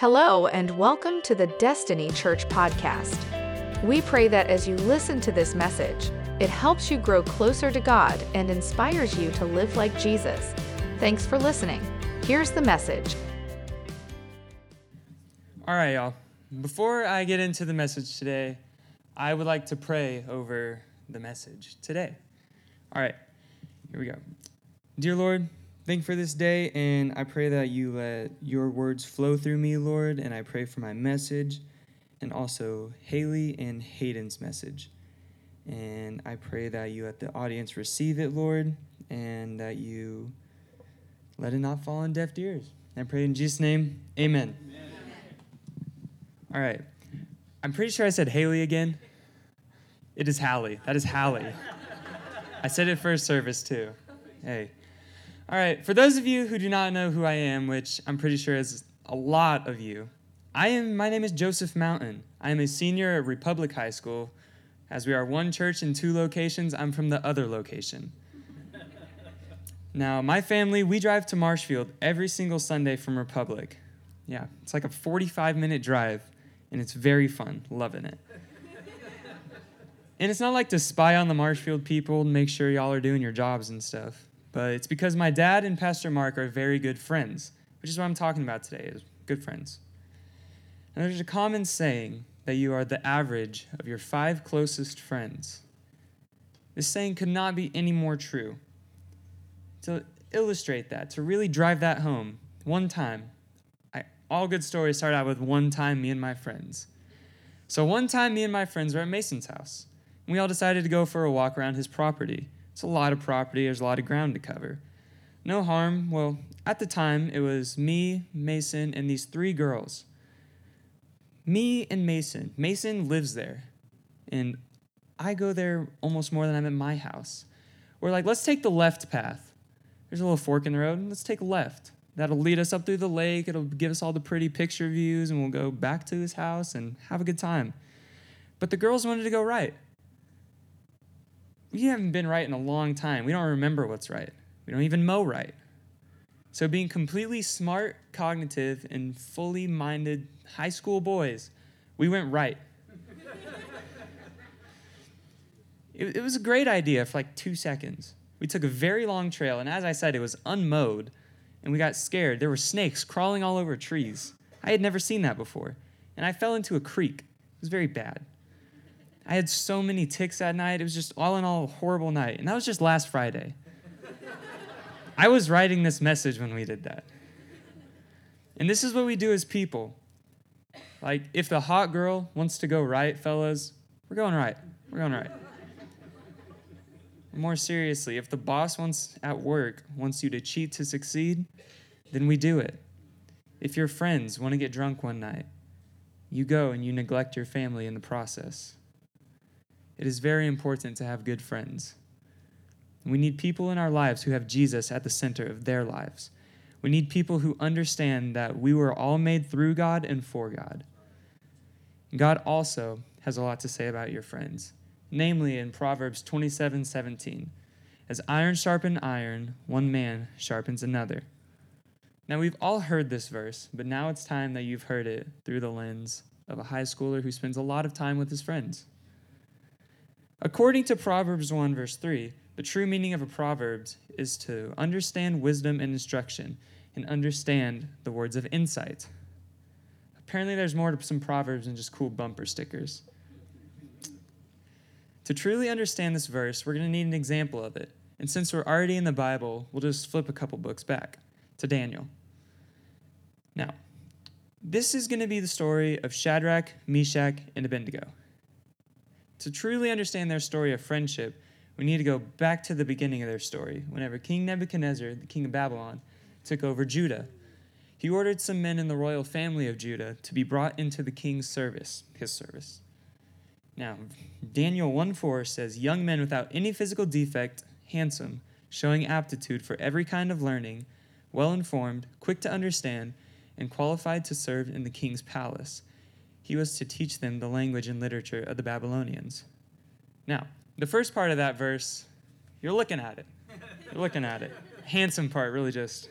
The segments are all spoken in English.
Hello, and welcome to the Destiny Church podcast. We pray that as you listen to this message, it helps you grow closer to God and inspires you to live like Jesus. Thanks for listening. Here's the message. All right, y'all. Before I get into the message today, I would like to pray over the message today. All right, here we go. Dear Lord, thank for this day, and I pray that you let your words flow through me, Lord, and I pray for my message and also Haley and Hayden's message. And I pray that you let the audience receive it, Lord, and that you let it not fall on deaf ears. I pray in Jesus' name, amen. amen. All right. I'm pretty sure I said Haley again. It is Hallie. That is Hallie. I said it first service too. Hey. All right. For those of you who do not know who I am, which I'm pretty sure is a lot of you, I am. My name is Joseph Mountain. I am a senior at Republic High School. As we are one church in two locations, I'm from the other location. Now, my family, we drive to Marshfield every single Sunday from Republic. Yeah, it's like a 45 minute drive and it's very fun. Loving it. and it's not like to spy on the Marshfield people and make sure y'all are doing your jobs and stuff, but it's because my dad and Pastor Mark are very good friends, which is what I'm talking about today, is good friends. And there's a common saying that you are the average of your five closest friends. This saying could not be any more true. To illustrate that, to really drive that home, one time all good stories start out with one time me and my friends. So one time me and my friends were at Mason's house. And we all decided to go for a walk around his property. It's a lot of property, there's a lot of ground to cover. No harm. Well, at the time, it was me, Mason, and these three girls. Me and Mason. Mason lives there. And I go there almost more than I'm at my house. We're like, let's take the left path. There's a little fork in the road. Let's take left. That'll lead us up through the lake. It'll give us all the pretty picture views, and we'll go back to his house and have a good time. But the girls wanted to go right. We haven't been right in a long time. We don't remember what's right. We don't even mow right. So, being completely smart, cognitive, and fully minded high school boys, we went right. it, it was a great idea for like two seconds. We took a very long trail, and as I said, it was unmowed and we got scared. There were snakes crawling all over trees. I had never seen that before. And I fell into a creek. It was very bad. I had so many ticks that night. It was just all in all a horrible night. And that was just last Friday. I was writing this message when we did that. And this is what we do as people. Like, if the hot girl wants to go right, fellas, we're going right. We're going right. More seriously, if the boss wants at work wants you to cheat to succeed, then we do it. If your friends want to get drunk one night, you go and you neglect your family in the process. It is very important to have good friends. We need people in our lives who have Jesus at the center of their lives. We need people who understand that we were all made through God and for God. God also has a lot to say about your friends namely in Proverbs 27 17. As iron sharpens iron, one man sharpens another. Now, we've all heard this verse, but now it's time that you've heard it through the lens of a high schooler who spends a lot of time with his friends. According to Proverbs 1, verse 3, the true meaning of a proverb is to understand wisdom and instruction and understand the words of insight. Apparently, there's more to some proverbs than just cool bumper stickers. To truly understand this verse, we're going to need an example of it. And since we're already in the Bible, we'll just flip a couple books back to Daniel. Now, this is going to be the story of Shadrach, Meshach, and Abednego. To truly understand their story of friendship, we need to go back to the beginning of their story, whenever King Nebuchadnezzar, the king of Babylon, took over Judah. He ordered some men in the royal family of Judah to be brought into the king's service, his service. Now, Daniel 1 4 says, Young men without any physical defect, handsome, showing aptitude for every kind of learning, well informed, quick to understand, and qualified to serve in the king's palace. He was to teach them the language and literature of the Babylonians. Now, the first part of that verse, you're looking at it. You're looking at it. Handsome part, really just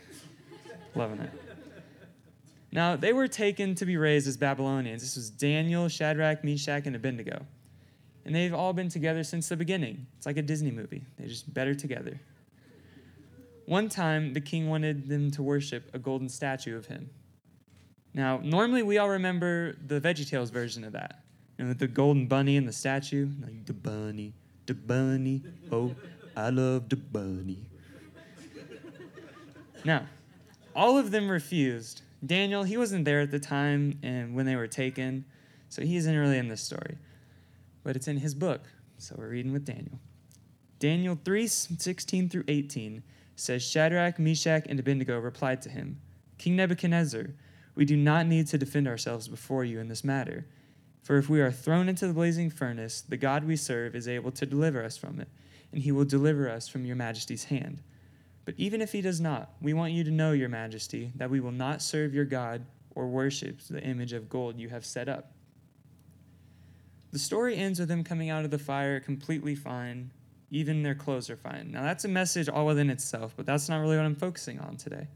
loving it. Now, they were taken to be raised as Babylonians. This was Daniel, Shadrach, Meshach, and Abednego. And they've all been together since the beginning. It's like a Disney movie, they're just better together. One time, the king wanted them to worship a golden statue of him. Now, normally we all remember the VeggieTales version of that. You know, the golden bunny and the statue. Like, the bunny, the bunny, oh, I love the bunny. now, all of them refused. Daniel, he wasn't there at the time and when they were taken, so he isn't really in this story. But it's in his book, so we're reading with Daniel. Daniel 3 16 through 18 says Shadrach, Meshach, and Abednego replied to him King Nebuchadnezzar, we do not need to defend ourselves before you in this matter. For if we are thrown into the blazing furnace, the God we serve is able to deliver us from it, and he will deliver us from your majesty's hand. But even if he does not, we want you to know, your majesty, that we will not serve your God or worship the image of gold you have set up. The story ends with them coming out of the fire completely fine. Even their clothes are fine. Now, that's a message all within itself, but that's not really what I'm focusing on today.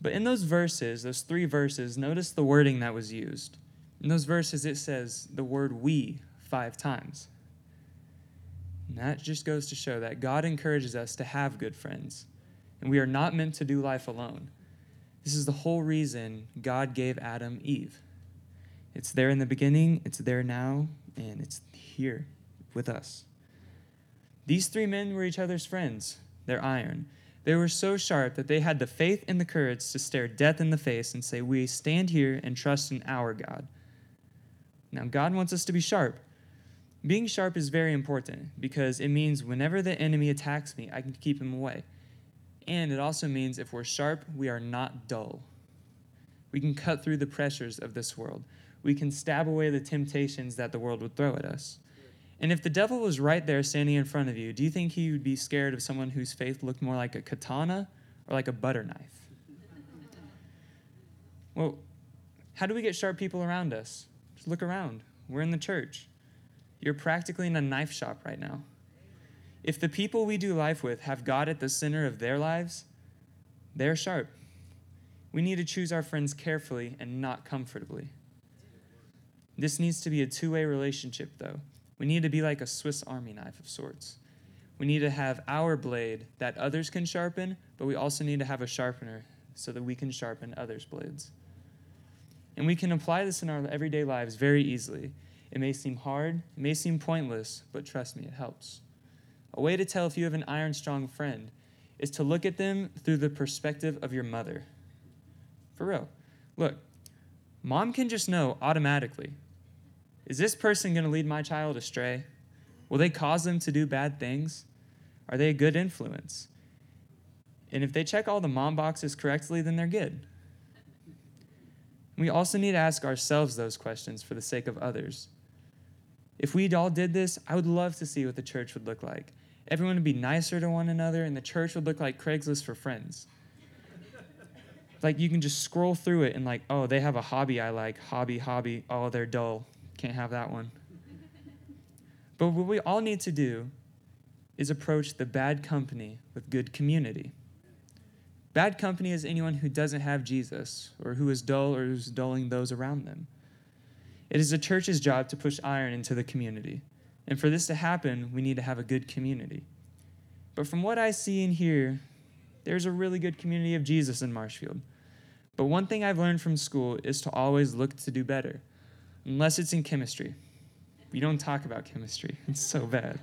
But in those verses, those three verses, notice the wording that was used. In those verses, it says the word we five times. And that just goes to show that God encourages us to have good friends, and we are not meant to do life alone. This is the whole reason God gave Adam Eve. It's there in the beginning, it's there now, and it's here with us. These three men were each other's friends. They're iron. They were so sharp that they had the faith and the courage to stare death in the face and say, We stand here and trust in our God. Now, God wants us to be sharp. Being sharp is very important because it means whenever the enemy attacks me, I can keep him away. And it also means if we're sharp, we are not dull. We can cut through the pressures of this world. We can stab away the temptations that the world would throw at us. And if the devil was right there standing in front of you, do you think he would be scared of someone whose faith looked more like a katana or like a butter knife? Well, how do we get sharp people around us? Just look around. We're in the church. You're practically in a knife shop right now. If the people we do life with have God at the center of their lives, they're sharp. We need to choose our friends carefully and not comfortably. This needs to be a two way relationship, though. We need to be like a Swiss army knife of sorts. We need to have our blade that others can sharpen, but we also need to have a sharpener so that we can sharpen others' blades. And we can apply this in our everyday lives very easily. It may seem hard, it may seem pointless, but trust me, it helps. A way to tell if you have an iron strong friend is to look at them through the perspective of your mother. For real. Look, mom can just know automatically is this person going to lead my child astray? Will they cause them to do bad things? Are they a good influence? And if they check all the mom boxes correctly, then they're good. We also need to ask ourselves those questions for the sake of others. If we all did this, I would love to see what the church would look like. Everyone would be nicer to one another, and the church would look like Craigslist for friends. like you can just scroll through it and, like, oh, they have a hobby I like. Hobby, hobby. Oh, they're dull. Can't have that one. But what we all need to do is approach the bad company with good community. Bad company is anyone who doesn't have Jesus or who is dull or who's dulling those around them. It is the church's job to push iron into the community. And for this to happen, we need to have a good community. But from what I see and hear, there's a really good community of Jesus in Marshfield. But one thing I've learned from school is to always look to do better unless it's in chemistry. We don't talk about chemistry, it's so bad.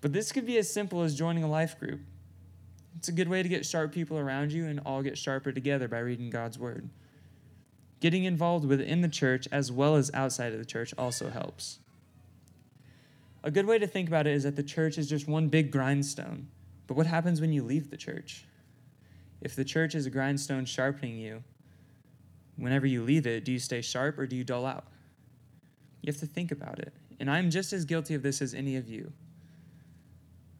But this could be as simple as joining a life group. It's a good way to get sharp people around you and all get sharper together by reading God's Word. Getting involved within the church as well as outside of the church also helps. A good way to think about it is that the church is just one big grindstone. But what happens when you leave the church? If the church is a grindstone sharpening you, whenever you leave it, do you stay sharp or do you dull out? You have to think about it. And I'm just as guilty of this as any of you.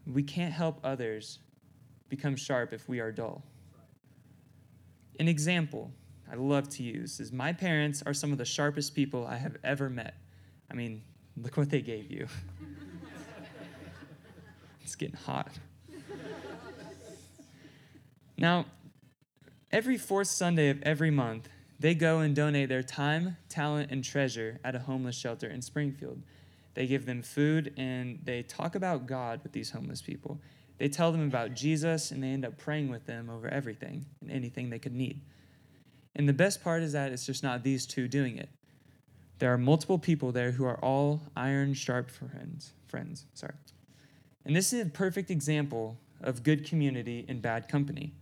We can't help others become sharp if we are dull. An example I love to use is my parents are some of the sharpest people I have ever met. I mean, look what they gave you. it's getting hot. Now, Every fourth Sunday of every month, they go and donate their time, talent, and treasure at a homeless shelter in Springfield. They give them food and they talk about God with these homeless people. They tell them about Jesus and they end up praying with them over everything and anything they could need. And the best part is that it's just not these two doing it. There are multiple people there who are all iron sharp friends. Friends, sorry. And this is a perfect example of good community in bad company.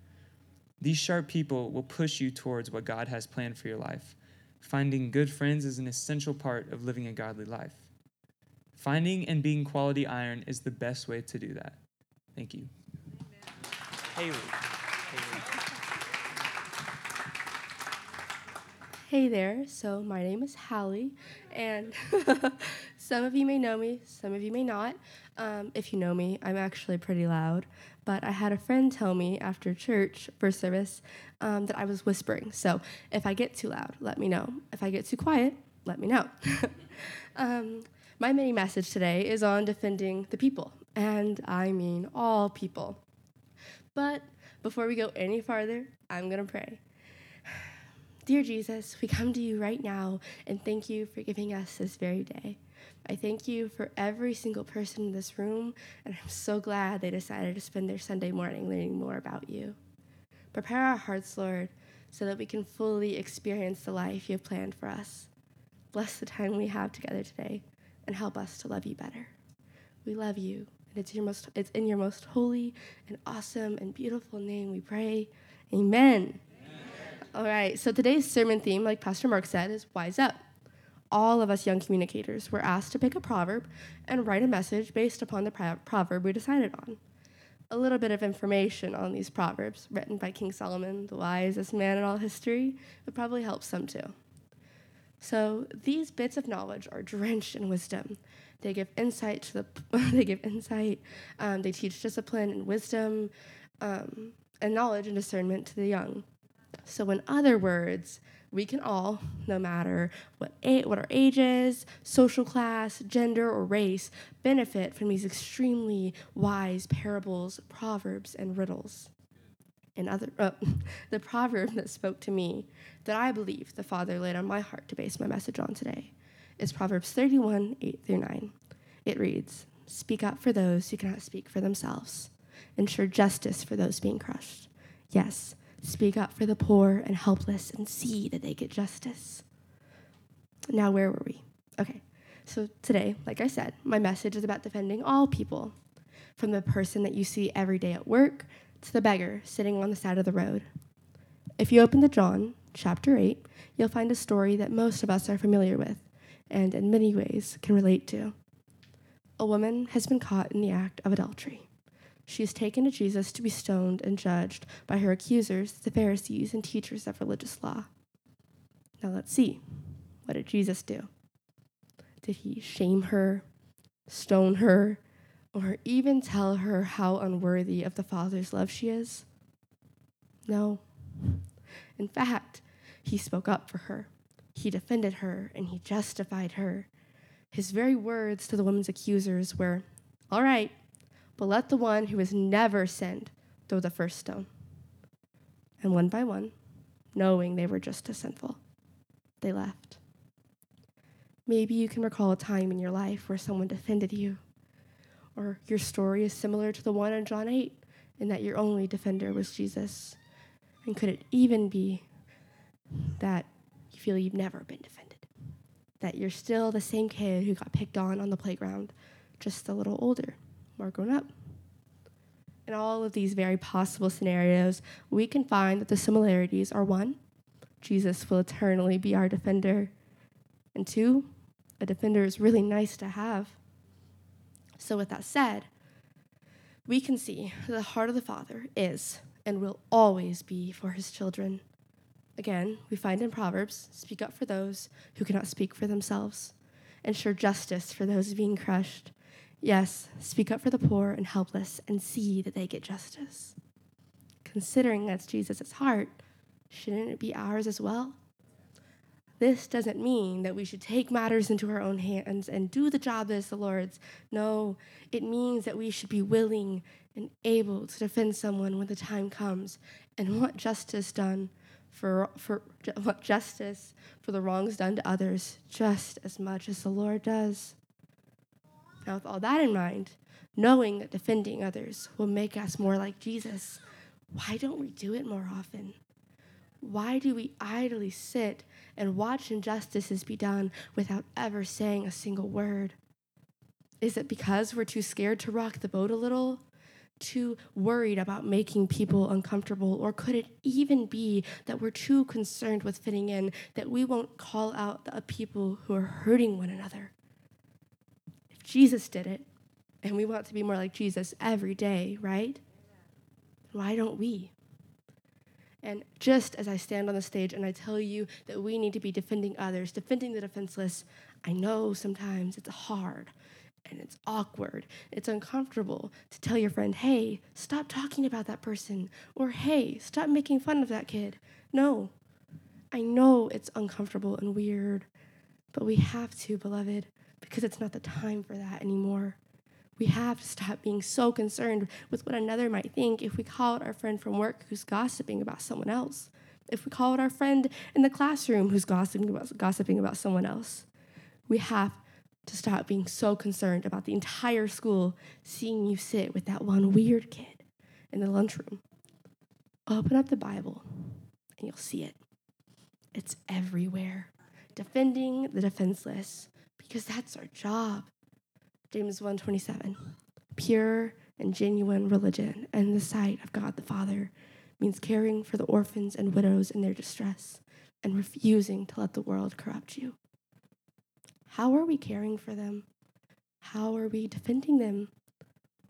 These sharp people will push you towards what God has planned for your life. Finding good friends is an essential part of living a godly life. Finding and being quality iron is the best way to do that. Thank you. Haley. Haley. Hey there, so my name is Hallie, and some of you may know me, some of you may not. Um, if you know me, I'm actually pretty loud, but I had a friend tell me after church, first service, um, that I was whispering. So if I get too loud, let me know. If I get too quiet, let me know. um, my mini message today is on defending the people, and I mean all people. But before we go any farther, I'm going to pray. Dear Jesus, we come to you right now and thank you for giving us this very day. I thank you for every single person in this room, and I'm so glad they decided to spend their Sunday morning learning more about you. Prepare our hearts, Lord, so that we can fully experience the life you have planned for us. Bless the time we have together today and help us to love you better. We love you, and it's, your most, it's in your most holy and awesome and beautiful name we pray. Amen. All right, so today's sermon theme, like Pastor Mark said, is Wise Up. All of us young communicators were asked to pick a proverb and write a message based upon the proverb we decided on. A little bit of information on these proverbs, written by King Solomon, the wisest man in all history, would probably help some too. So these bits of knowledge are drenched in wisdom. They give insight to the. they give insight. Um, they teach discipline and wisdom, um, and knowledge and discernment to the young. So, in other words, we can all, no matter what, a- what our age is, social class, gender, or race, benefit from these extremely wise parables, proverbs, and riddles. And other, uh, the proverb that spoke to me, that I believe the Father laid on my heart to base my message on today, is Proverbs 31 8 through 9. It reads Speak up for those who cannot speak for themselves, ensure justice for those being crushed. Yes, Speak up for the poor and helpless and see that they get justice. Now, where were we? Okay, so today, like I said, my message is about defending all people, from the person that you see every day at work to the beggar sitting on the side of the road. If you open to John chapter 8, you'll find a story that most of us are familiar with and in many ways can relate to. A woman has been caught in the act of adultery she is taken to Jesus to be stoned and judged by her accusers, the Pharisees and teachers of religious law. Now let's see. What did Jesus do? Did he shame her, stone her, or even tell her how unworthy of the Father's love she is? No. In fact, he spoke up for her. He defended her and he justified her. His very words to the woman's accusers were, All right, but let the one who has never sinned throw the first stone. And one by one, knowing they were just as sinful, they left. Maybe you can recall a time in your life where someone defended you, or your story is similar to the one in John 8, in that your only defender was Jesus. And could it even be that you feel you've never been defended? That you're still the same kid who got picked on on the playground, just a little older? More grown up. In all of these very possible scenarios, we can find that the similarities are one, Jesus will eternally be our defender, and two, a defender is really nice to have. So, with that said, we can see the heart of the Father is and will always be for his children. Again, we find in Proverbs speak up for those who cannot speak for themselves, ensure justice for those being crushed, Yes, speak up for the poor and helpless and see that they get justice. Considering that's Jesus' heart, shouldn't it be ours as well? This doesn't mean that we should take matters into our own hands and do the job as the Lord's. No, it means that we should be willing and able to defend someone when the time comes and want justice done for, for want justice for the wrongs done to others just as much as the Lord does. Now, with all that in mind, knowing that defending others will make us more like Jesus, why don't we do it more often? Why do we idly sit and watch injustices be done without ever saying a single word? Is it because we're too scared to rock the boat a little? Too worried about making people uncomfortable? Or could it even be that we're too concerned with fitting in that we won't call out the people who are hurting one another? Jesus did it, and we want to be more like Jesus every day, right? Why don't we? And just as I stand on the stage and I tell you that we need to be defending others, defending the defenseless, I know sometimes it's hard and it's awkward. It's uncomfortable to tell your friend, hey, stop talking about that person, or hey, stop making fun of that kid. No, I know it's uncomfortable and weird, but we have to, beloved, because it's not the time for that anymore. We have to stop being so concerned with what another might think if we call out our friend from work who's gossiping about someone else, if we call out our friend in the classroom who's gossiping about, gossiping about someone else. We have to stop being so concerned about the entire school seeing you sit with that one weird kid in the lunchroom. Open up the Bible and you'll see it. It's everywhere. Defending the defenseless because that's our job. James 1:27. Pure and genuine religion in the sight of God the Father means caring for the orphans and widows in their distress and refusing to let the world corrupt you. How are we caring for them? How are we defending them?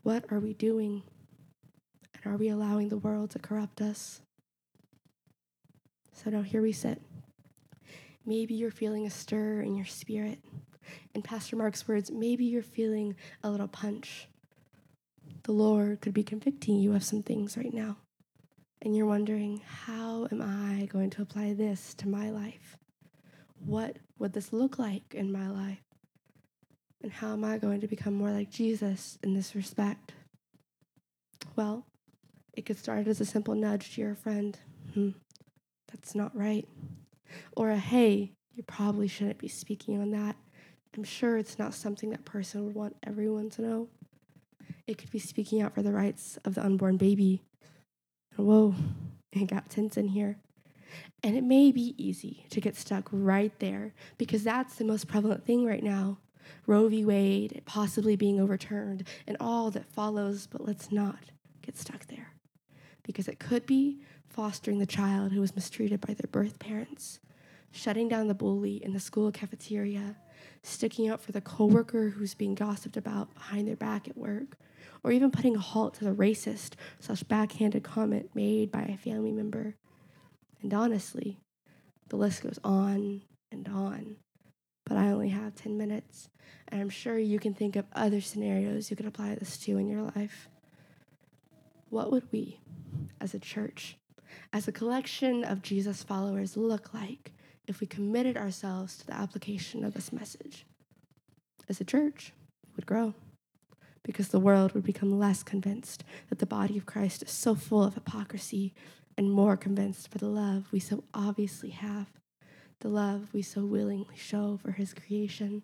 What are we doing? And are we allowing the world to corrupt us? So now here we sit. Maybe you're feeling a stir in your spirit. In Pastor Mark's words, maybe you're feeling a little punch. The Lord could be convicting you of some things right now. And you're wondering, how am I going to apply this to my life? What would this look like in my life? And how am I going to become more like Jesus in this respect? Well, it could start as a simple nudge to your friend. Hmm, that's not right. Or a hey, you probably shouldn't be speaking on that. I'm sure it's not something that person would want everyone to know. It could be speaking out for the rights of the unborn baby. Whoa, it got tense in here. And it may be easy to get stuck right there because that's the most prevalent thing right now. Roe v. Wade possibly being overturned and all that follows, but let's not get stuck there because it could be fostering the child who was mistreated by their birth parents, shutting down the bully in the school cafeteria, sticking up for the coworker who's being gossiped about behind their back at work, or even putting a halt to the racist slash backhanded comment made by a family member. And honestly, the list goes on and on. But I only have 10 minutes, and I'm sure you can think of other scenarios you could apply this to in your life. What would we, as a church, as a collection of Jesus followers, look like if we committed ourselves to the application of this message. As a church, would grow because the world would become less convinced that the body of Christ is so full of hypocrisy and more convinced by the love we so obviously have, the love we so willingly show for his creation.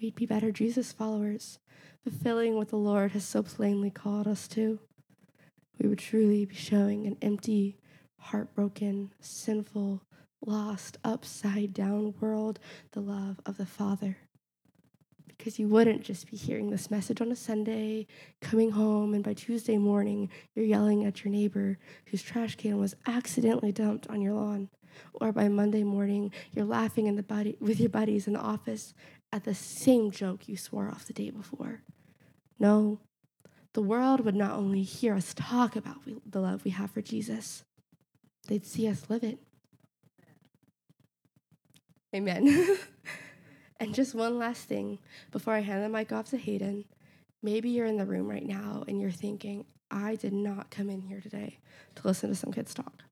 We'd be better Jesus followers, fulfilling what the Lord has so plainly called us to. We would truly be showing an empty, heartbroken, sinful, lost, upside down world the love of the Father. Because you wouldn't just be hearing this message on a Sunday, coming home, and by Tuesday morning, you're yelling at your neighbor whose trash can was accidentally dumped on your lawn. Or by Monday morning, you're laughing in the buddy, with your buddies in the office at the same joke you swore off the day before. No, the world would not only hear us talk about the love we have for Jesus, they'd see us live it. Amen. and just one last thing before I hand the mic off to Hayden. Maybe you're in the room right now and you're thinking, I did not come in here today to listen to some kids talk.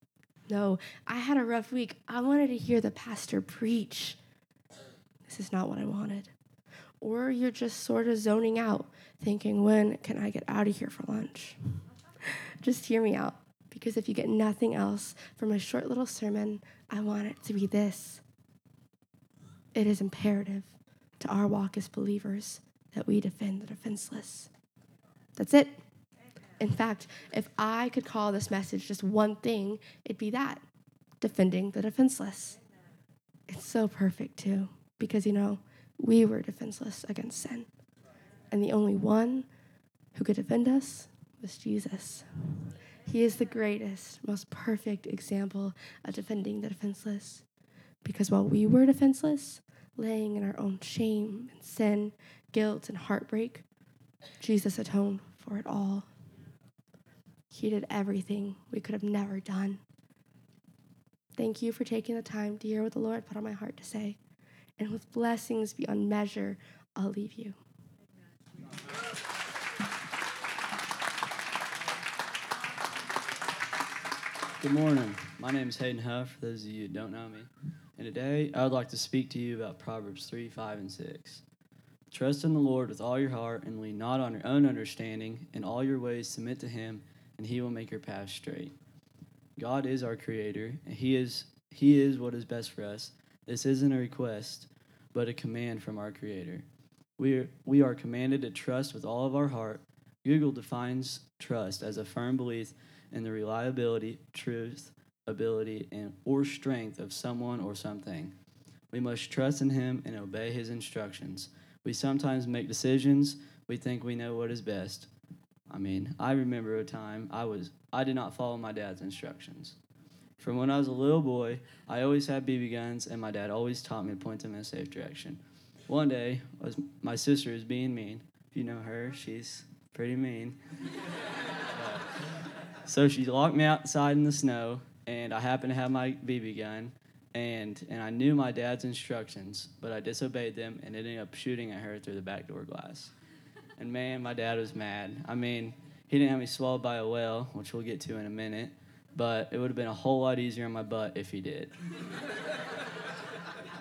No, I had a rough week. I wanted to hear the pastor preach. This is not what I wanted. or you're just sort of zoning out, thinking, when can I get out of here for lunch? just hear me out, because if you get nothing else from a short little sermon, I want it to be this. It is imperative to our walk as believers that we defend the defenseless. That's it. In fact, if I could call this message just one thing, it'd be that defending the defenseless. It's so perfect, too, because, you know, we were defenseless against sin. And the only one who could defend us was Jesus. He is the greatest, most perfect example of defending the defenseless. Because while we were defenseless, laying in our own shame and sin, guilt and heartbreak, Jesus atoned for it all. He did everything we could have never done. Thank you for taking the time to hear what the Lord put on my heart to say. And with blessings beyond measure, I'll leave you. Good morning. My name is Hayden Huff, for those of you who don't know me. And today I would like to speak to you about Proverbs 3, 5, and 6. Trust in the Lord with all your heart and lean not on your own understanding. In all your ways submit to him, and he will make your path straight. God is our creator, and he is he is what is best for us. This isn't a request, but a command from our creator. We are, we are commanded to trust with all of our heart. Google defines trust as a firm belief in the reliability, truth, ability, and or strength of someone or something. We must trust in him and obey his instructions. We sometimes make decisions we think we know what is best. I mean, I remember a time I was I did not follow my dad's instructions. From when I was a little boy, I always had BB guns, and my dad always taught me to point them in a safe direction. One day, was my sister was being mean. If you know her, she's pretty mean. so she locked me outside in the snow, and I happened to have my BB gun, and and I knew my dad's instructions, but I disobeyed them and ended up shooting at her through the back door glass. And man, my dad was mad. I mean, he didn't have me swallowed by a whale, which we'll get to in a minute, but it would have been a whole lot easier on my butt if he did.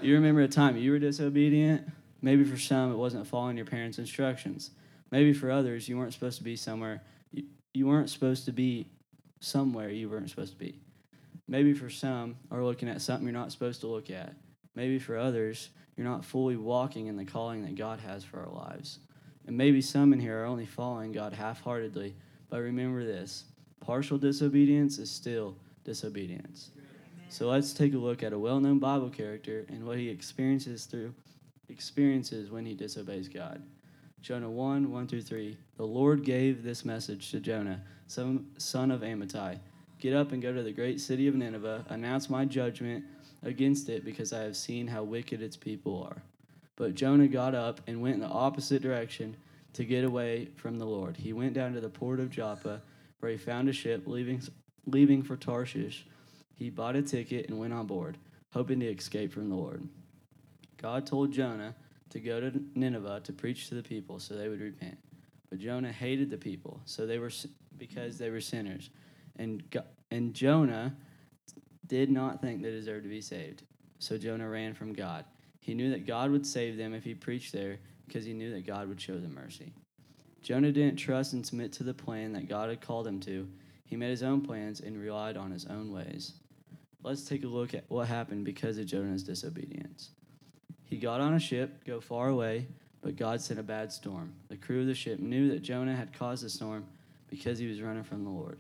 you remember a time you were disobedient? Maybe for some, it wasn't following your parents' instructions. Maybe for others, you weren't supposed to be somewhere, you, you weren't supposed to be somewhere you weren't supposed to be. Maybe for some, are looking at something you're not supposed to look at. Maybe for others, you're not fully walking in the calling that God has for our lives. And maybe some in here are only following God half heartedly. But remember this partial disobedience is still disobedience. So let's take a look at a well known Bible character and what he experiences through experiences when he disobeys God. Jonah 1 1 through 3. The Lord gave this message to Jonah, son of Amittai Get up and go to the great city of Nineveh, announce my judgment against it, because I have seen how wicked its people are. But Jonah got up and went in the opposite direction to get away from the Lord. He went down to the port of Joppa, where he found a ship leaving, leaving for Tarshish. He bought a ticket and went on board, hoping to escape from the Lord. God told Jonah to go to Nineveh to preach to the people so they would repent. But Jonah hated the people, so they were because they were sinners. And and Jonah did not think they deserved to be saved. So Jonah ran from God. He knew that God would save them if he preached there because he knew that God would show them mercy. Jonah didn't trust and submit to the plan that God had called him to. He made his own plans and relied on his own ways. Let's take a look at what happened because of Jonah's disobedience. He got on a ship, go far away, but God sent a bad storm. The crew of the ship knew that Jonah had caused the storm because he was running from the Lord.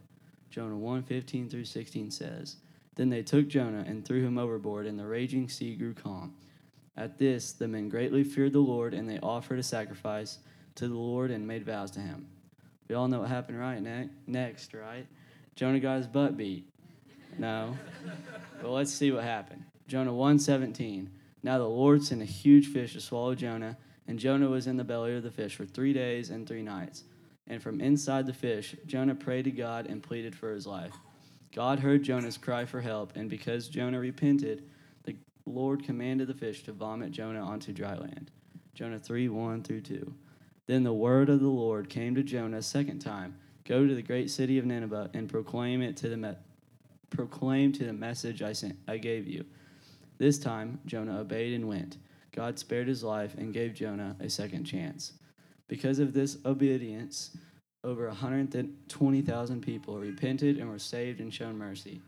Jonah 1 15 through 16 says, Then they took Jonah and threw him overboard, and the raging sea grew calm. At this, the men greatly feared the Lord, and they offered a sacrifice to the Lord and made vows to him. We all know what happened right ne- next, right? Jonah got his butt beat. No. but let's see what happened. Jonah 1:17. Now the Lord sent a huge fish to swallow Jonah, and Jonah was in the belly of the fish for 3 days and 3 nights. And from inside the fish, Jonah prayed to God and pleaded for his life. God heard Jonah's cry for help, and because Jonah repented, the Lord commanded the fish to vomit Jonah onto dry land. Jonah 3 1 through 2. Then the word of the Lord came to Jonah a second time Go to the great city of Nineveh and proclaim it to the me- proclaim to the message I sent I gave you. This time Jonah obeyed and went. God spared his life and gave Jonah a second chance. Because of this obedience, over 120,000 people repented and were saved and shown mercy.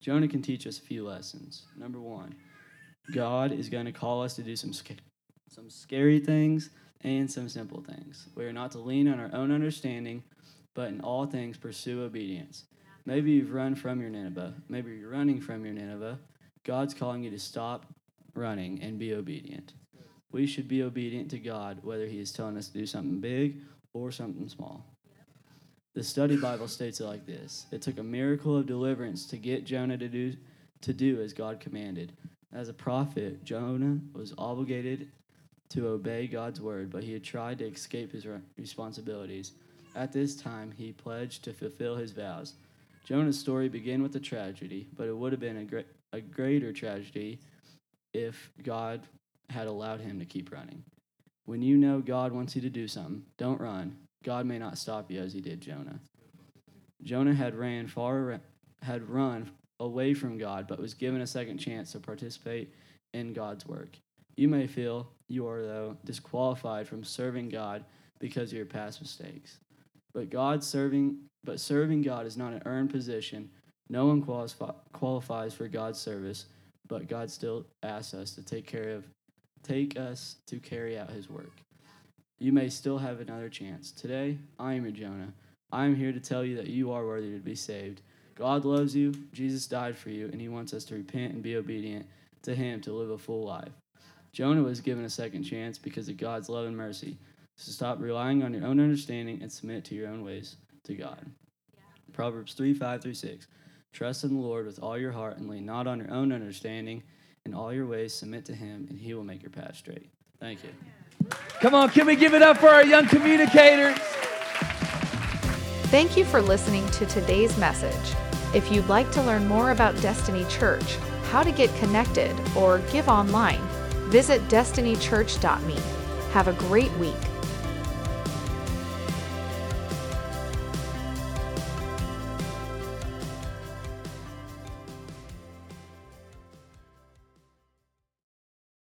Jonah can teach us a few lessons. Number one, God is going to call us to do some, sc- some scary things and some simple things. We are not to lean on our own understanding, but in all things pursue obedience. Maybe you've run from your Nineveh. Maybe you're running from your Nineveh. God's calling you to stop running and be obedient. We should be obedient to God, whether He is telling us to do something big or something small. The study Bible states it like this It took a miracle of deliverance to get Jonah to do, to do as God commanded. As a prophet, Jonah was obligated to obey God's word, but he had tried to escape his responsibilities. At this time, he pledged to fulfill his vows. Jonah's story began with a tragedy, but it would have been a, a greater tragedy if God had allowed him to keep running. When you know God wants you to do something, don't run. God may not stop you as he did Jonah. Jonah had ran far had run away from God but was given a second chance to participate in God's work. You may feel you are though disqualified from serving God because of your past mistakes. But God serving but serving God is not an earned position. No one qualifies for God's service, but God still asks us to take care of take us to carry out his work. You may still have another chance. Today, I am your Jonah. I am here to tell you that you are worthy to be saved. God loves you, Jesus died for you, and he wants us to repent and be obedient to him to live a full life. Jonah was given a second chance because of God's love and mercy. So stop relying on your own understanding and submit to your own ways to God. Yeah. Proverbs 3 5 through 6. Trust in the Lord with all your heart and lean not on your own understanding. In all your ways, submit to him, and he will make your path straight. Thank you. Come on, can we give it up for our young communicators? Thank you for listening to today's message. If you'd like to learn more about Destiny Church, how to get connected, or give online, visit destinychurch.me. Have a great week.